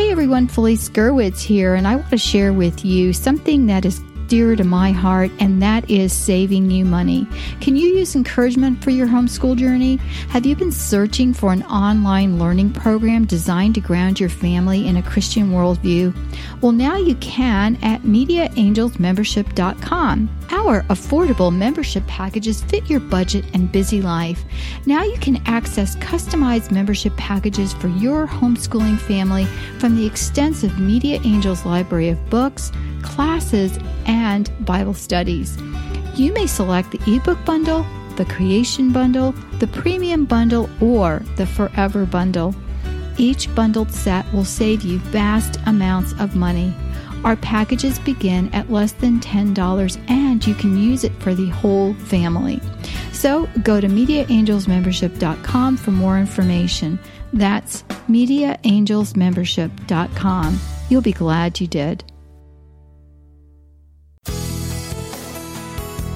Hey everyone, Felice Gerwitz here, and I want to share with you something that is dear to my heart, and that is saving you money. Can you use encouragement for your homeschool journey? Have you been searching for an online learning program designed to ground your family in a Christian worldview? Well, now you can at MediaAngelsMembership.com. Our affordable membership packages fit your budget and busy life. Now you can access customized membership packages for your homeschooling family from the extensive Media Angels library of books, classes, and Bible studies. You may select the ebook bundle, the creation bundle, the premium bundle, or the forever bundle. Each bundled set will save you vast amounts of money. Our packages begin at less than $10 and you can use it for the whole family. So go to MediaAngelsMembership.com for more information. That's MediaAngelsMembership.com. You'll be glad you did.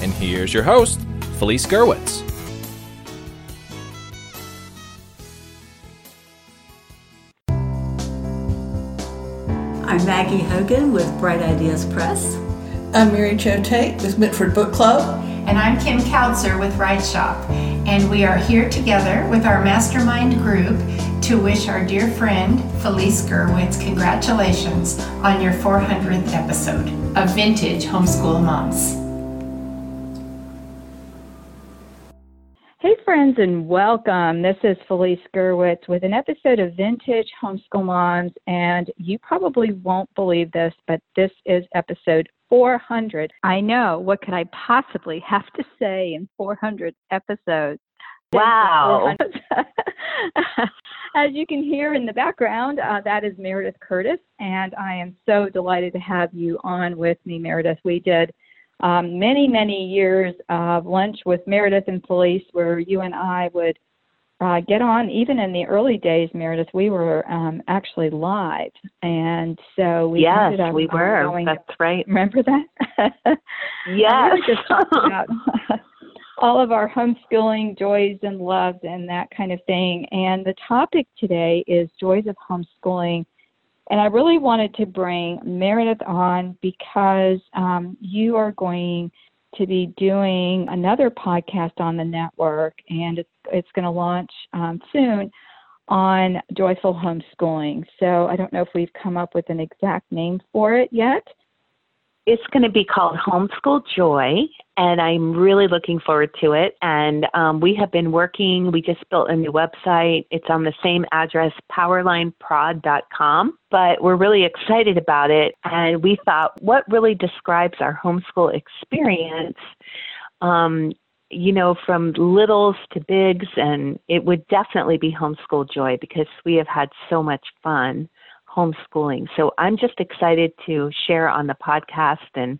And here's your host, Felice Gerwitz. I'm Maggie Hogan with Bright Ideas Press. I'm Mary Jo Tate with Mitford Book Club. And I'm Kim Kautzer with WriteShop. And we are here together with our mastermind group to wish our dear friend Felice Gerwitz congratulations on your 400th episode of Vintage Homeschool Moms. Friends, and welcome. This is Felice Gerwitz with an episode of Vintage Homeschool Moms. And you probably won't believe this, but this is episode 400. I know. What could I possibly have to say in 400 episodes? Wow. As you can hear in the background, uh, that is Meredith Curtis, and I am so delighted to have you on with me, Meredith. We did um, many, many years of lunch with Meredith and Felice where you and I would uh, get on. Even in the early days, Meredith, we were um, actually live. And so we yes, ended up we were. going, That's right. Remember that? Yes. we were just talking about all of our homeschooling joys and loves and that kind of thing. And the topic today is joys of homeschooling and I really wanted to bring Meredith on because um, you are going to be doing another podcast on the network, and it's, it's going to launch um, soon on joyful homeschooling. So I don't know if we've come up with an exact name for it yet, it's going to be called Homeschool Joy, and I'm really looking forward to it. And um, we have been working, we just built a new website. It's on the same address, powerlineprod.com, but we're really excited about it. And we thought, what really describes our homeschool experience? Um, you know, from littles to bigs, and it would definitely be homeschool joy because we have had so much fun homeschooling. So I'm just excited to share on the podcast and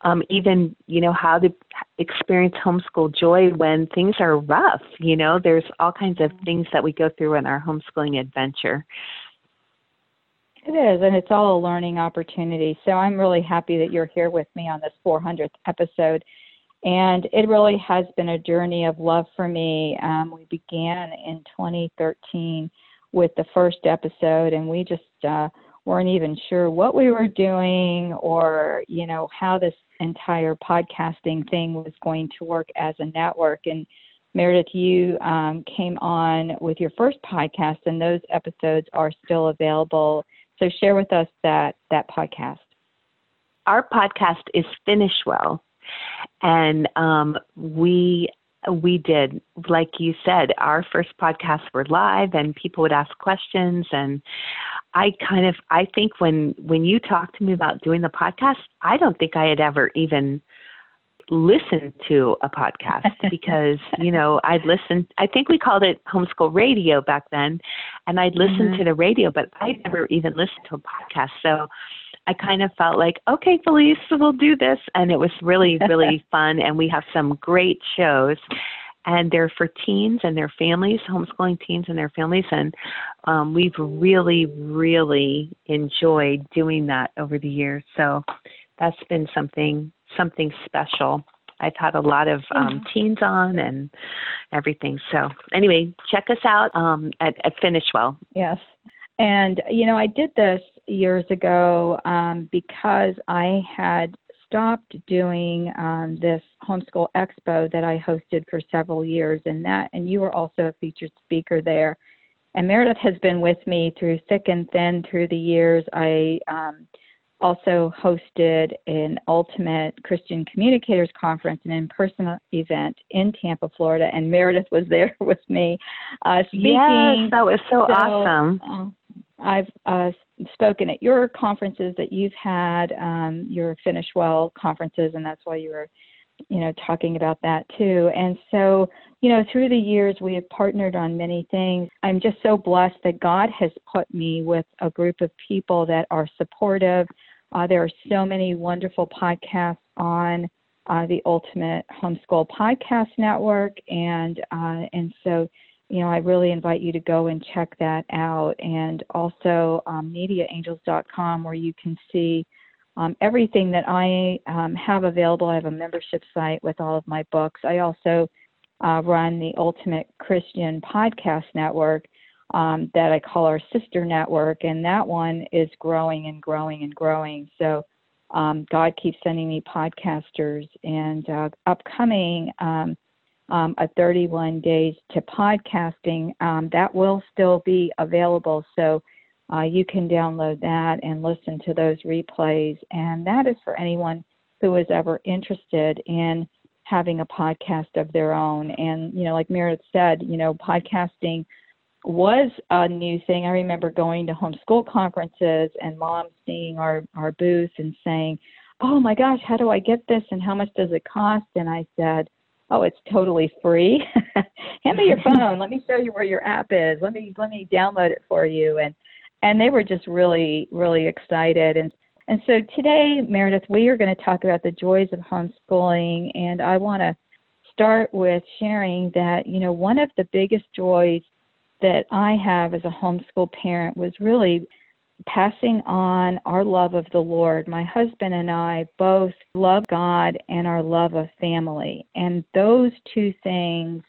um, even, you know, how to experience homeschool joy when things are rough. You know, there's all kinds of things that we go through in our homeschooling adventure. It is, and it's all a learning opportunity. So I'm really happy that you're here with me on this 400th episode. And it really has been a journey of love for me. Um, we began in 2013 with the first episode, and we just uh, weren't even sure what we were doing or you know how this entire podcasting thing was going to work as a network. And Meredith, you um, came on with your first podcast, and those episodes are still available. So share with us that that podcast. Our podcast is Finish Well, and um, we we did like you said our first podcasts were live and people would ask questions and i kind of i think when when you talked to me about doing the podcast i don't think i had ever even listened to a podcast because you know I'd listen. I think we called it homeschool radio back then, and I'd listen Mhm. to the radio, but I'd never even listened to a podcast. So I kind of felt like, okay, Felice, we'll do this, and it was really really fun. And we have some great shows. And they're for teens and their families, homeschooling teens and their families, and um, we've really, really enjoyed doing that over the years. So that's been something something special. I've had a lot of um, teens on and everything. So anyway, check us out um, at, at Finishwell. Yes. And, you know, I did this years ago um, because I had stopped doing um, this homeschool expo that I hosted for several years, and that, and you were also a featured speaker there. And Meredith has been with me through thick and thin through the years. I um, also hosted an Ultimate Christian Communicators Conference, an in person event in Tampa, Florida, and Meredith was there with me uh, speaking. Yes, that was so, So, awesome. uh, I've uh, spoken at your conferences that you've had, um, your Finish Well conferences, and that's why you were, you know, talking about that too. And so, you know, through the years, we have partnered on many things. I'm just so blessed that God has put me with a group of people that are supportive. Uh, there are so many wonderful podcasts on uh, the Ultimate Homeschool Podcast Network, and uh, and so you know, I really invite you to go and check that out. And also um, mediaangels.com, where you can see um, everything that I um, have available. I have a membership site with all of my books. I also uh, run the Ultimate Christian Podcast Network um, that I call our sister network, and that one is growing and growing and growing. So um, God keeps sending me podcasters, and uh, upcoming. Um, a 31 days to podcasting. Um, that will still be available, so uh, you can download that and listen to those replays. And that is for anyone who is ever interested in having a podcast of their own. And you know, like Meredith said, you know, podcasting was a new thing. I remember going to homeschool conferences and mom seeing our our booth and saying, "Oh my gosh, how do I get this? And how much does it cost?" And I said oh it's totally free. Hand me your phone. Let me show you where your app is. Let me let me download it for you. And and they were just really really excited. And and so today meredith we are going to talk about the joys of homeschooling. And i want to start with sharing that you know one of the biggest joys that i have as a homeschool parent was really passing on our love of the Lord. My husband and I both love God and our love of family. And those two things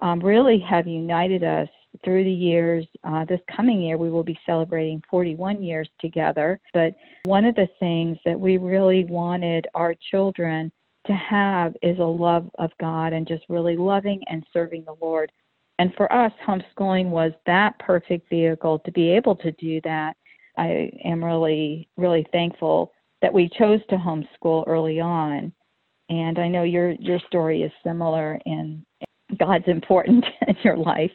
um, really have united us through the years. Uh, this coming year, we will be celebrating 41 years together. But one of the things that we really wanted our children to have is a love of God and just really loving and serving the Lord. And for us, homeschooling was that perfect vehicle to be able to do that. I am really, really thankful that we chose to homeschool early on. And I know your your story is similar and God's important in your life.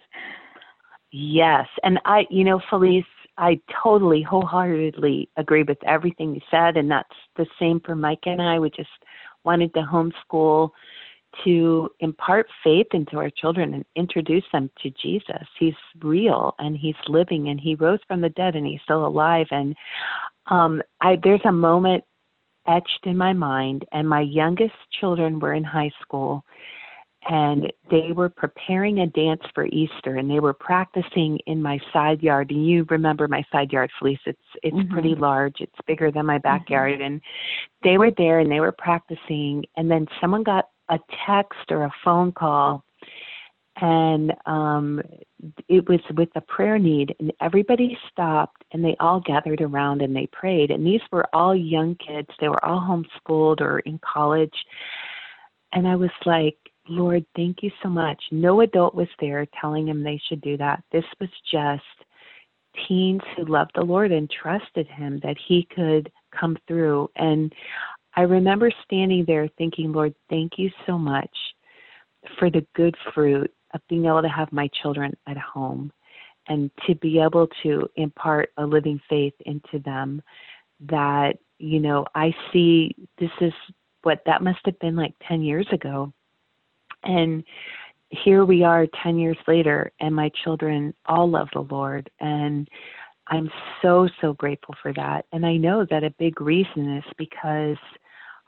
Yes, and I, you know, Felice, I totally, wholeheartedly agree with everything you said, and that's the same for Mike and I. We just wanted to homeschool to impart faith into our children and introduce them to Jesus. He's real and he's living and he rose from the dead and he's still alive. And um, I, there's a moment etched in my mind, and my youngest children were in high school and they were preparing a dance for Easter and they were practicing in my side yard. And you remember my side yard, Felice. It's it's Mhm. pretty large. It's bigger than my backyard. And they were there and they were practicing and then someone got a text or a phone call and um it was with a prayer need and everybody stopped and they all gathered around and they prayed and these were all young kids. They were all homeschooled or in college. And i was like lord thank you so much. No adult was there telling them they should do that. This was just teens who loved the lord and trusted him that he could come through. And I remember standing there thinking, Lord, thank you so much for the good fruit of being able to have my children at home and to be able to impart a living faith into them that, you know, I see this is what that must have been like 10 years ago. And here we are 10 years later, and my children all love the Lord. And I'm so, so grateful for that. And I know that a big reason is because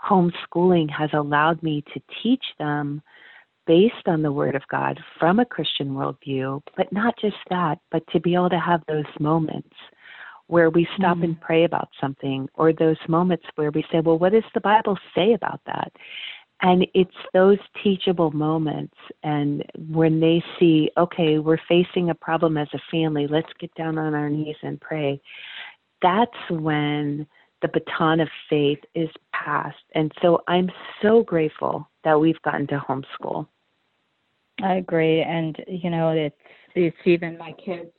homeschooling has allowed me to teach them based on the Word of God from a Christian worldview, but not just that, but to be able to have those moments where we stop mm and pray about something, or those moments where we say, Well, what does the Bible say about that? And it's those teachable moments, and when they see, okay, we're facing a problem as a family, let's get down on our knees and pray. That's when the baton of faith is passed. And so I'm so grateful that we've gotten to homeschool. I agree. And, you know, it's, it's even my kids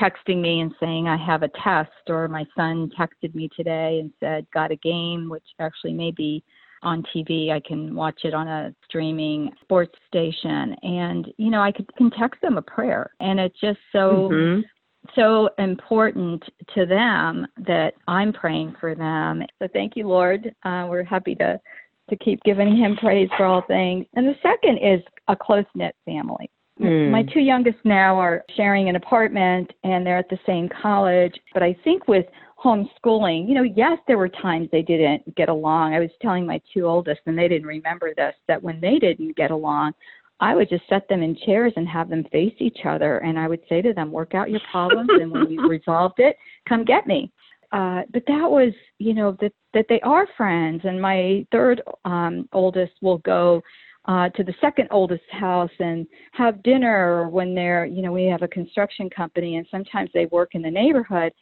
texting me and saying I have a test, or my son texted me today and said, got a game, which actually may be on TV. I can watch it on a streaming sports station. And, you know, I could, can text them a prayer. And it's just so. Mm-hmm. So important to them that I'm praying for them. So thank you, Lord. Uh, we're happy to to keep giving Him praise for all things. And the second is a close knit family. Mm. My two youngest now are sharing an apartment and they're at the same college. But I think with homeschooling, you know, yes, there were times they didn't get along. I was telling my two oldest, and they didn't remember this, that when they didn't get along, I would just set them in chairs and have them face each other. And I would say to them, work out your problems. and when you've resolved it, come get me. Uh, but that was, you know, that, that they are friends. And my third um, oldest will go uh, to the second oldest house and have dinner when they're, you know, we have a construction company and sometimes they work in the neighborhood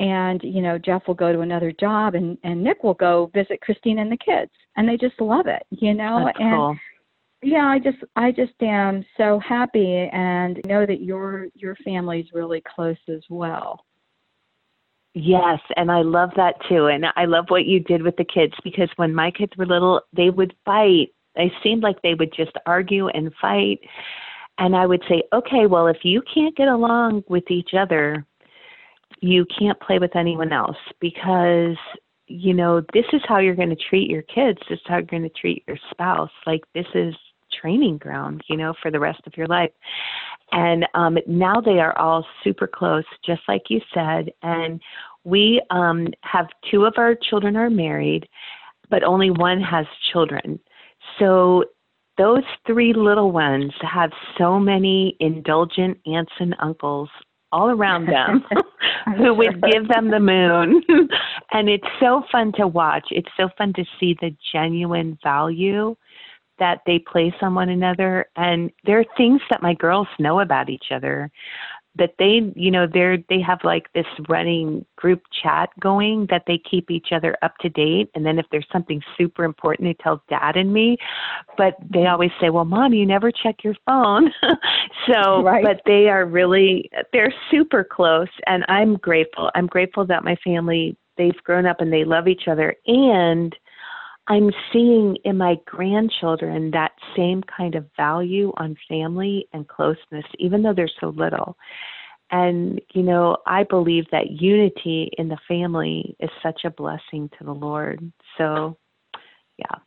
and you know jeff will go to another job and and nick will go visit christine and the kids and they just love it you know That's and cool. Yeah i just i just am so happy and know that your your family's really close as well Yes, and I love that too. And I love what you did with the kids because when my kids were little, they would fight. They seemed like they would just argue and fight. And I would say, okay, well, if you can't get along with each other, you can't play with anyone else because you know this is how you're going to treat your kids this is how you're going to treat your spouse like this is training ground you know for the rest of your life and um now they are all super close just like you said and we um have two of our children are married but only one has children so those three little ones have so many indulgent aunts and uncles all around them who would give them the moon. and it's so fun to watch. It's so fun to see the genuine value that they place on one another. And there are things that my girls know about each other that they you know they're they have like this running group chat going that they keep each other up to date and then if there's something super important they tell dad and me but they mm-hmm. always say well mom you never check your phone so right. but they are really they're super close and i'm grateful i'm grateful that my family they've grown up and they love each other and I'm seeing in my grandchildren that same kind of value on family and closeness, even though they're so little. And, you know, I believe that unity in the family is such a blessing to the Lord. So, yeah.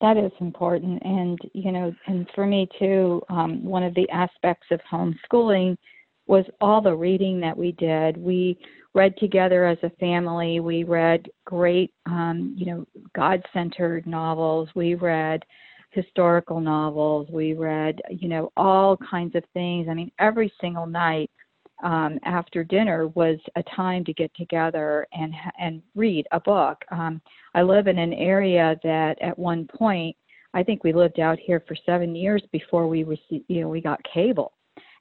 That is important. And, you know, and for me too, um, one of the aspects of homeschooling was all the reading that we did. We read together as a family. We read great, um, you know, God centered novels. We read historical novels. We read, you know, all kinds of things. I mean, every single night um, after dinner was a time to get together and and read a book. Um, I live in an area that at one point, I think we lived out here for seven years before we received, you know, we got cable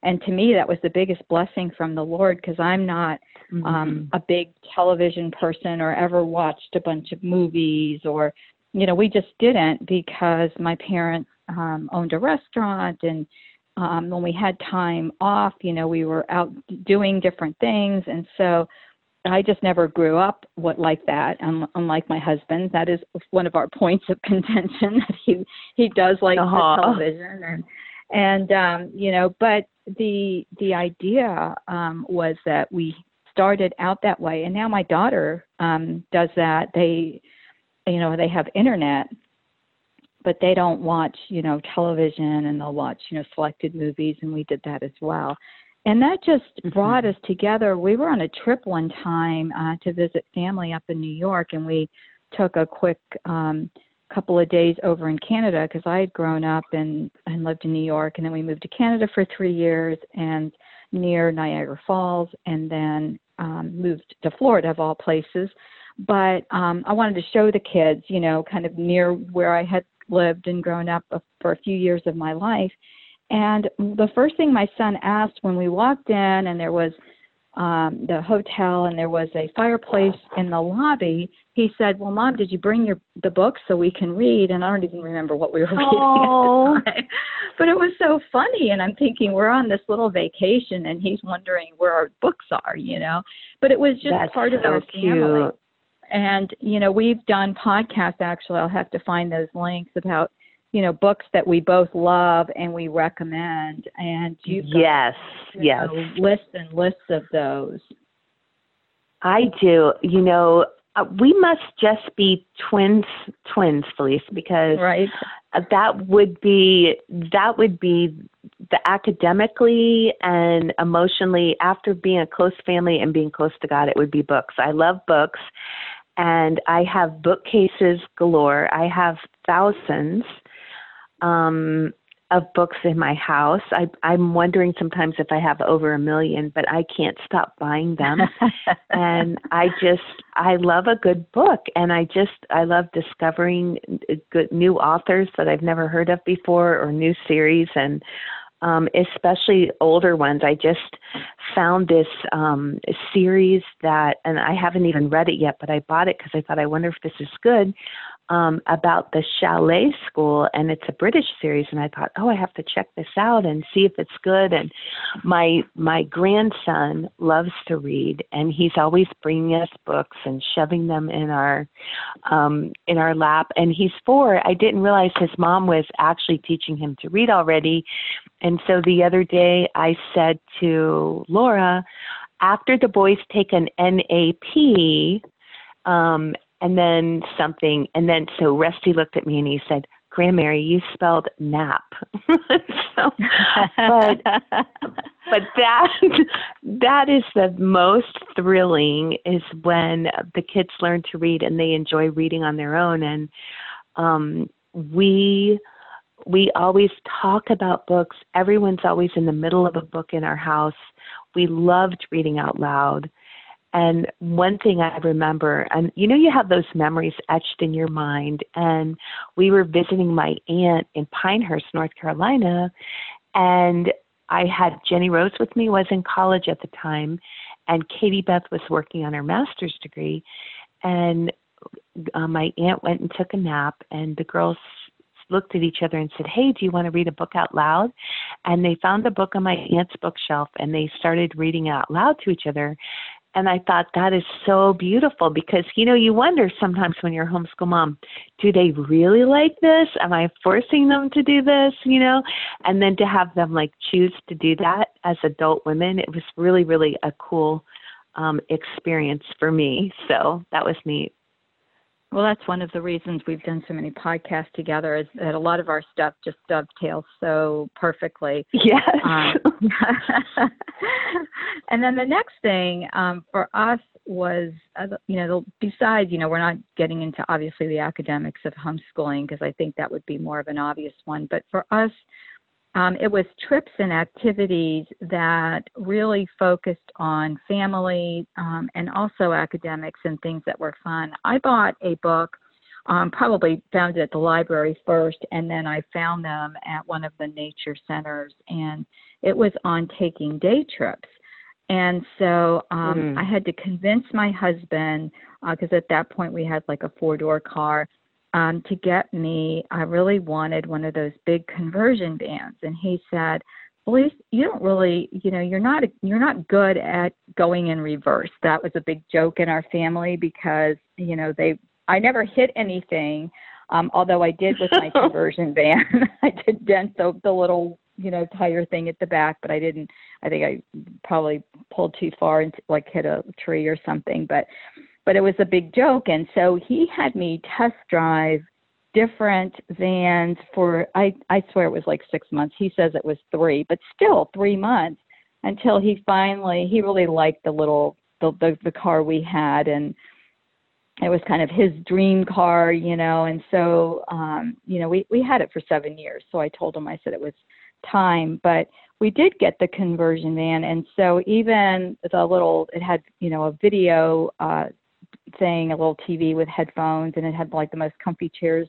and to me that was the biggest blessing from the lord because i'm not um, mm-hmm. um, a big television person or ever watched a bunch of movies or you know we just didn't because my parents um, owned a restaurant and um, when we had time off you know we were out doing different things and so I just never grew up what like that. Um, unlike my husband, that is one of our points of contention that he he does like uh-huh. television and and um, you know, but the the idea um, was that we started out that way, and now my daughter um, does that. They, you know, they have internet, but they don't watch, you know, television and they'll watch, you know, selected movies and we did that as well. And that just mm-hmm. brought us together. We were on a trip one time uh, to visit family up in New York and we took a quick um couple of days over in Canada because I had grown up and and lived in New York and then we moved to Canada for 3 years and near Niagara Falls and then um moved to Florida of all places but um I wanted to show the kids, you know, kind of near where I had lived and grown up for a few years of my life. And the first thing my son asked when we walked in and there was um the hotel and there was a fireplace in the lobby, he said, "Well, mom, did you bring your the books so we can read?" And I don't even remember what we were reading oh. at the time. But it was so funny and I'm thinking we're on this little vacation and he's wondering where our books are, you know. But it was just That's part so of our cute. family and you know we've done podcasts actually i'll have to find those links about you know books that we both love and we recommend and you yes yes. know, lists and lists of those. I do. You know uh, we must just be twins twins felice because right. that would be that would be the academically and emotionally after being a close family and being close to god it would be books. I love books and I have bookcases galore. I have thousands um, of books in my house. I, I'm wondering sometimes if I have over a million, but I can't stop buying them. and I just, I love a good book, and I just, I love discovering good new authors that I've never heard of before or new series and um, especially older ones. I just found this um, series that, and I haven't even read it yet, but I bought it because I thought, I wonder if this is good um, about the Chalet School, and it's a British series. And I thought, oh, I have to check this out and see if it's good. And my my grandson loves to read, and he's always bringing us books and shoving them in our um, in our lap. And he's four. I didn't realize his mom was actually teaching him to read already. And so the other day, I said to Laura, after the boys take an NAP, um, and then something, and then so Rusty looked at me and he said, Grandmary, Mary, you spelled nap. so, but but that that is the most thrilling is when the kids learn to read and they enjoy reading on their own. And um we we always talk about books. Everyone's always in the middle of a book in our house. We loved reading out loud and one thing I remember, and you know, you have those memories etched in your mind. And we were visiting my aunt in Pinehurst, North Carolina, and I had Jenny Rose with me, was in college at the time, and Katie Beth was working on her master's degree. And uh, my aunt went and took a nap, and the girls looked at each other and said, Hey, do you want to read a book out loud? And they found a book on my aunt's bookshelf and they started reading out loud to each other. And I thought that is so beautiful because, you know, you wonder sometimes when you're a homeschool mom, do they really like this? Am I forcing them to do this? You know, and then to have them like choose to do that as adult women, it was really, really a cool um, experience for me. So that was neat. Well, that's one of the reasons we've done so many podcasts together is that a lot of our stuff just dovetails so perfectly. Yes. Um, and then the next thing um, for us was, uh, you know, besides, you know, we're not getting into obviously the academics of homeschooling because I think that would be more of an obvious one. But for us, um, it was trips and activities that really focused on family um, and also academics and things that were fun. I bought a book, um, probably found it at the library first, and then I found them at one of the nature centers, and it was on taking day trips. And so um, mm. I had to convince my husband, because uh, at that point we had like a four door car, um, to get me, I really wanted one of those big conversion vans. And he said, well, you don't really, you know, you're not you're not good at going in reverse. That was a big joke in our family because you know they I never hit anything, um, although I did with my conversion van. I did dent the the little you know tire thing at the back, but I didn't. I think I probably pulled too far and like hit a tree or something. But but it was a big joke. And so he had me test drive different vans for I I swear it was like six months. He says it was three, but still three months until he finally he really liked the little the the, the car we had and it was kind of his dream car, you know, and so um, you know, we we had it for 7 years. So I told him I said it was time, but we did get the conversion van and so even the little it had, you know, a video uh thing, a little TV with headphones and it had like the most comfy chairs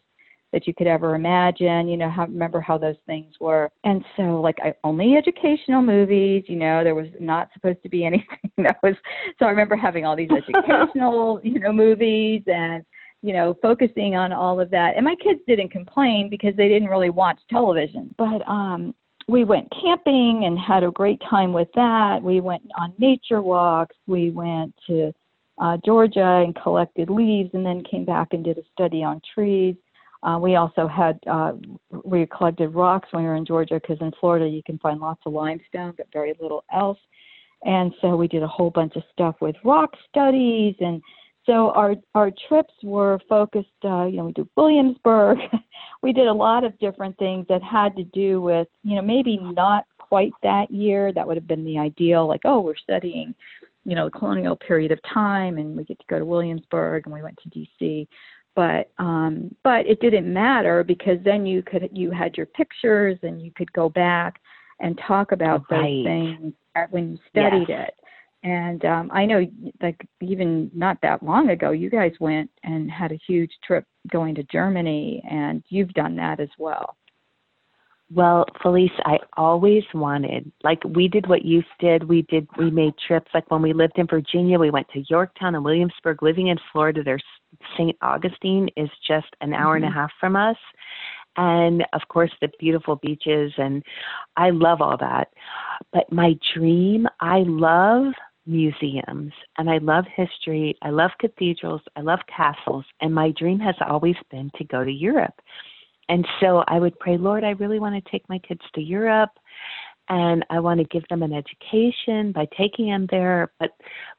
that you could ever imagine. You know, how, remember how those things were. And so, like, I only educational movies. You know, there was not supposed to be anything that was. So I remember having all these educational, you know, movies and you know, focusing on all of that. And my kids didn't complain because they didn't really watch television. But um we went camping and had a great time with that. We went on nature walks. We went to uh, Georgia and collected leaves and then came back and did a study on trees. Uh, we also had uh, we collected rocks when we were in Georgia because in Florida you can find lots of limestone but very little else. And so we did a whole bunch of stuff with rock studies and so our our trips were focused uh, you know we did Williamsburg we did a lot of different things that had to do with you know maybe not quite that year that would have been the ideal like oh we're studying you know the colonial period of time and we get to go to Williamsburg and we went to DC but um but it didn't matter because then you could you had your pictures and you could go back and talk about right. those things when you studied yes. it and um i know like even not that long ago you guys went and had a huge trip going to germany and you've done that as well well, Felice, I always wanted, like we did what you did. We did, we made trips. Like when we lived in Virginia, we went to Yorktown and Williamsburg. Living in Florida, there's St. Augustine is just an hour mm-hmm. and a mm-hmm. half from us. And of course, the beautiful beaches. And I love all that. But my dream, I love museums and I love history. I love cathedrals. I love castles. And my dream has always been to go to Europe. And so I would pray, Lord, I really want to take my kids to Europe and I want to give them an education by taking them there, but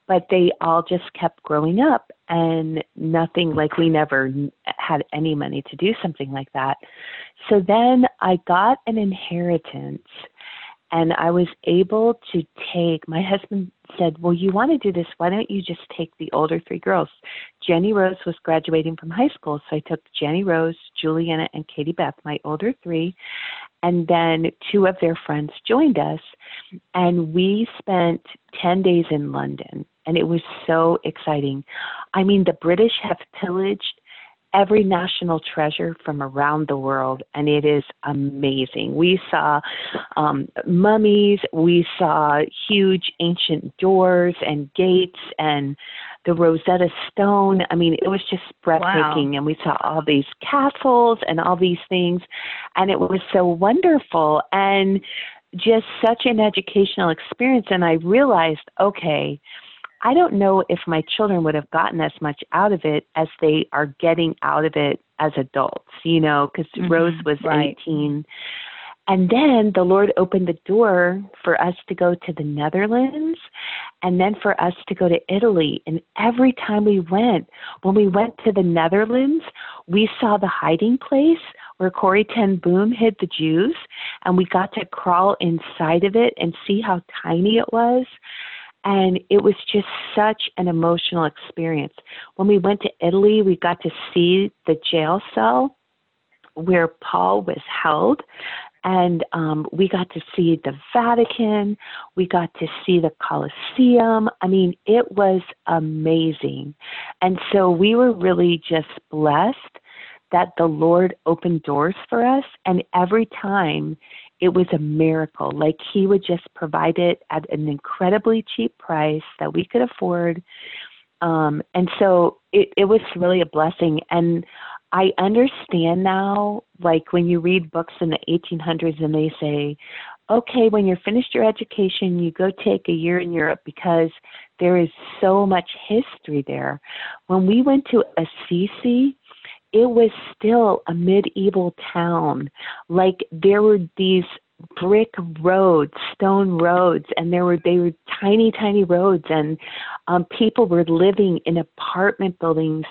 but they all just kept growing up and nothing like we never had any money to do something like that. So then I got an inheritance and I was able to take my husband said, Well, you want to do this, why don't you just take the older three girls? Jenny Rose was graduating from high school, so I took Jenny Rose, Juliana, and Katie Beth, my older three, and then two of their friends joined us, and we spent 10 days in London, and it was so exciting. I mean, the British have pillaged every national treasure from around the world, and it is amazing. We saw um, mummies, we saw huge ancient doors and gates, and the Rosetta Stone. I mean, it was just breathtaking, wow. and we saw all these castles and all these things, and it was so wonderful and just such an educational experience. And I realized, okay I don't know if my children would have gotten as much out of it as they are getting out of it as adults, you know, because mm-hmm, Rose was right. 18. And then the Lord opened the door for us to go to the Netherlands and then for us to go to Italy. And every time we went, when we went to the Netherlands, we saw the hiding place where Corrie ten Boom hid the Jews. And we got to crawl inside of it and see how tiny it was. And it was just such an emotional experience. When we went to Italy, we got to see the jail cell where Paul was held. And um, we got to see the Vatican. We got to see the Colosseum. I mean, it was amazing. And so we were really just blessed that the Lord opened doors for us. And every time it was a miracle. Like he would just provide it at an incredibly cheap price that we could afford. Um, and so it, it was really a blessing. And I understand now, like when you read books in the 1800s and they say, okay, when you're finished your education, you go take a year in Europe because there is so much history there. When we went to Assisi, it was still a medieval town. Like there were these brick roads, stone roads, and there were they were tiny, tiny roads, and um, people were living in apartment buildings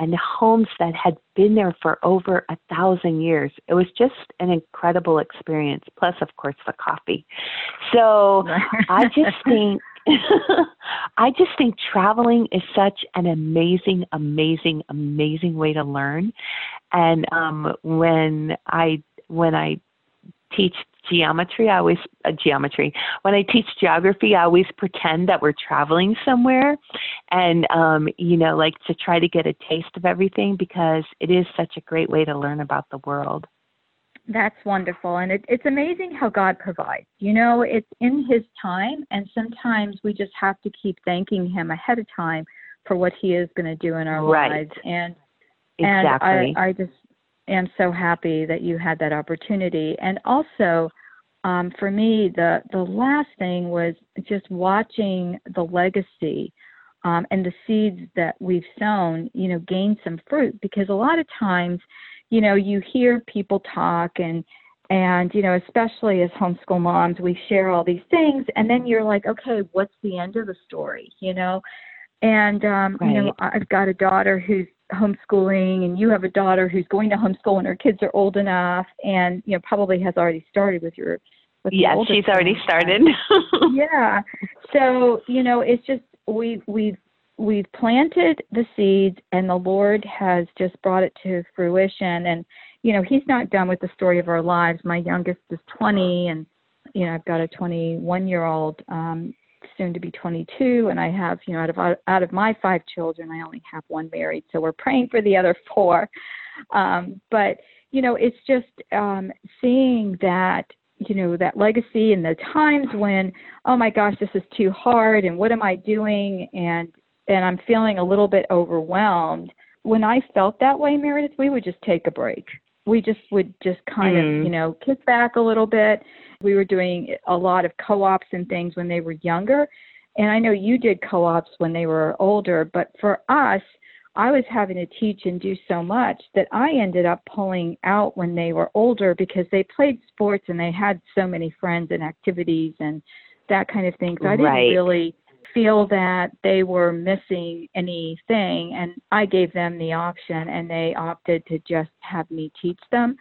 and homes that had been there for over a thousand years. It was just an incredible experience. Plus, of course, the coffee. So I just think. I just think traveling is such an amazing, amazing, amazing way to learn. And um, when I when I teach geometry, I always uh, geometry. When I teach geography, I always pretend that we're traveling somewhere, and um, you know, like to try to get a taste of everything because it is such a great way to learn about the world. That's wonderful, and it, it's amazing how God provides. You know, it's in His time, and sometimes we just have to keep thanking Him ahead of time for what He is going to do in our right. lives. And exactly. and I, I just am so happy that you had that opportunity. And also, um, for me, the the last thing was just watching the legacy um, and the seeds that we've sown, you know, gain some fruit. Because a lot of times, you know, you hear people talk and and you know, especially as homeschool moms, we share all these things, and then you're like, okay, what's the end of the story? You know, and um, right. you know, I've got a daughter who's homeschooling and you have a daughter who's going to homeschool and her kids are old enough and you know probably has already started with your with yes she's already started yeah so you know it's just we we've we've planted the seeds and the lord has just brought it to fruition. And you know he's not done with the story of our lives. My youngest is 20 and you know i've got a 21 year old um soon to be 22 and i have you know out of out of my five children i only have one married. So we're praying for the other four. Um but you know it's just um seeing that you know that legacy and the times when oh my gosh this is too hard and what am i doing? And and i'm feeling a little bit overwhelmed when i felt that way meredith we would just take a break we just would just kind mm. of you know kick back a little bit we were doing a lot of co-ops and things when they were younger and i know you did co-ops when they were older but for us I was having to teach and do so much that I ended up pulling out when they were older because they played sports and they had so many friends and activities and that kind of thing. So I didn't right. really feel that they were missing anything and I gave them the option and they opted to just have me teach them.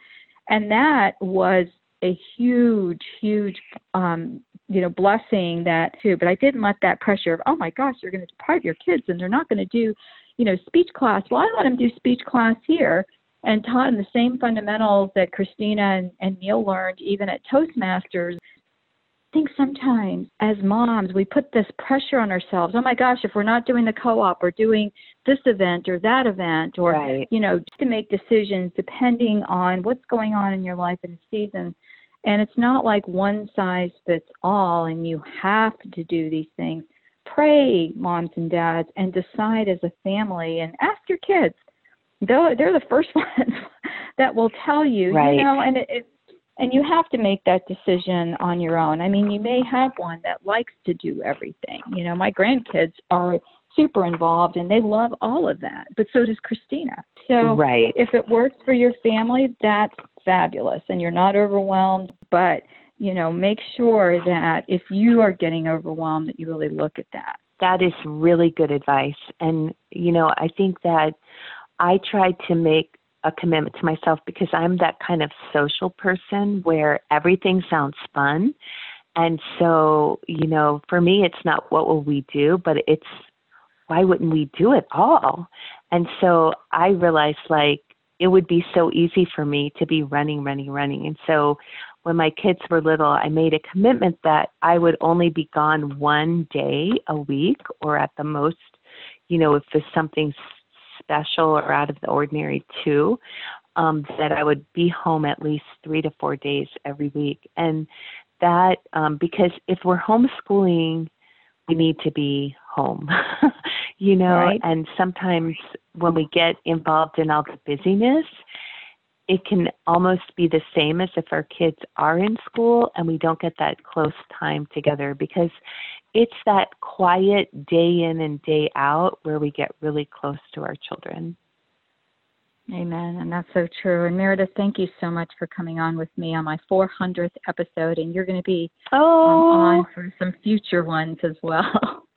And that was a huge, huge um, you know, blessing that too. But I didn't let that pressure of, oh my gosh, you're going to deprive your kids and they're not going to do you know, speech class. Well, I let them do speech class here and taught them the same fundamentals that Christina and, and Neil learned even at Toastmasters. Think sometimes as moms, we put this pressure on ourselves. Oh my gosh, if we're not doing the co op or doing this event or that event, or, right. you know, just to make decisions depending on what's going on in your life in a season. And it's not like one size fits all and you have to do these things pray, moms and dads, and decide as a family and ask your kids. They're, they're the first ones that will tell you, right. you know, and it, it and you have to make that decision on your own. I mean, you may have one that likes to do everything. You know, my grandkids are super involved and they love all of that, but so does Christina. So right. if it works for your family, that's fabulous and you're not overwhelmed, but you know, make sure that if you are getting overwhelmed, that you really look at that. That is really good advice. And, you know, I think that I tried to make a commitment to myself because I'm that kind of social person where everything sounds fun. And so, you know, for me, it's not what will we do, but it's why wouldn't we do it all? And so I realized like it would be so easy for me to be running, running, running. And so when my kids were little, I made a commitment that I would only be gone one day a week or at the most, you know, if there's something special or out of the ordinary too, um, that I would be home at least three to four days every week. And that, um, because if we're homeschooling, we need to be home, you know, right. and sometimes when we get involved in all the busyness, it can almost be the same as if our kids are in school and we don't get that close time together because it's that quiet day in and day out where we get really close to our children. Amen. And that's so true. And Meredith, thank you so much for coming on with me on my 400th episode. And you're going to be oh. um, on for some future ones as well.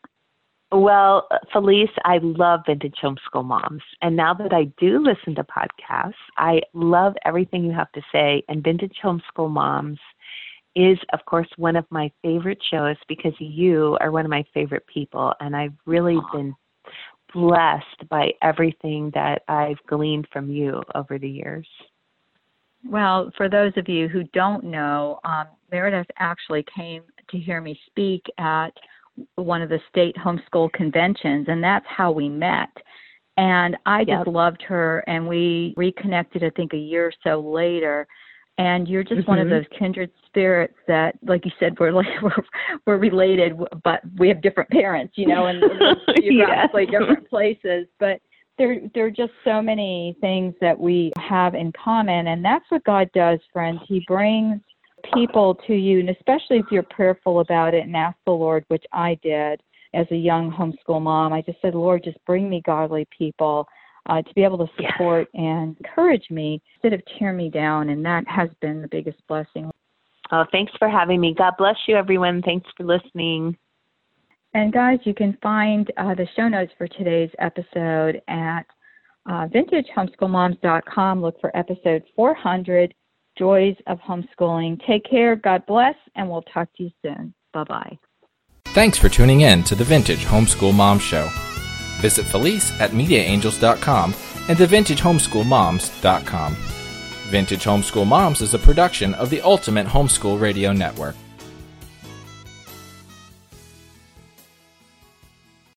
Well, Felice, I love Vintage Homeschool Moms. And now that I do listen to podcasts, I love everything you have to say. And Vintage Homeschool Moms is, of course, one of my favorite shows because you are one of my favorite people. And I've really Aww. been blessed by everything that I've gleaned from you over the years. Well, for those of you who don't know, um, Meredith actually came to hear me speak at one of the state homeschool conventions, and that's how we met. And I just loved her, and we reconnected, I think, a year or so later. And you're just mm-hmm. one of mm-hmm. those kindred spirits that, like you said, we're like we're, we're related, but we have different parents, you know, and geographically yes. different places. But there there are just so many things that we have in common, and that's what God does, friends. He brings people to you, and especially if you're prayerful about it and ask the Lord, which I did as a young homeschool mom. I just said, Lord, just bring me godly people uh, to be able to support and encourage me instead of tear me down, and that has been the biggest blessing. Oh, thanks for having me. God bless you, everyone. Thanks for listening. And guys, you can find uh, the show notes for today's episode at uh, vintagehomeschoolmoms.com. Look for episode 400 joys of homeschooling. Take care, God bless, and we'll talk to you soon. Bye bye. Thanks for tuning in to the Vintage Homeschool Mom Show. Visit Felice at MediaAngels.com and TheVintageHomeschoolMoms.com. Vintage Homeschool Moms is a production of the Ultimate Homeschool Radio Network.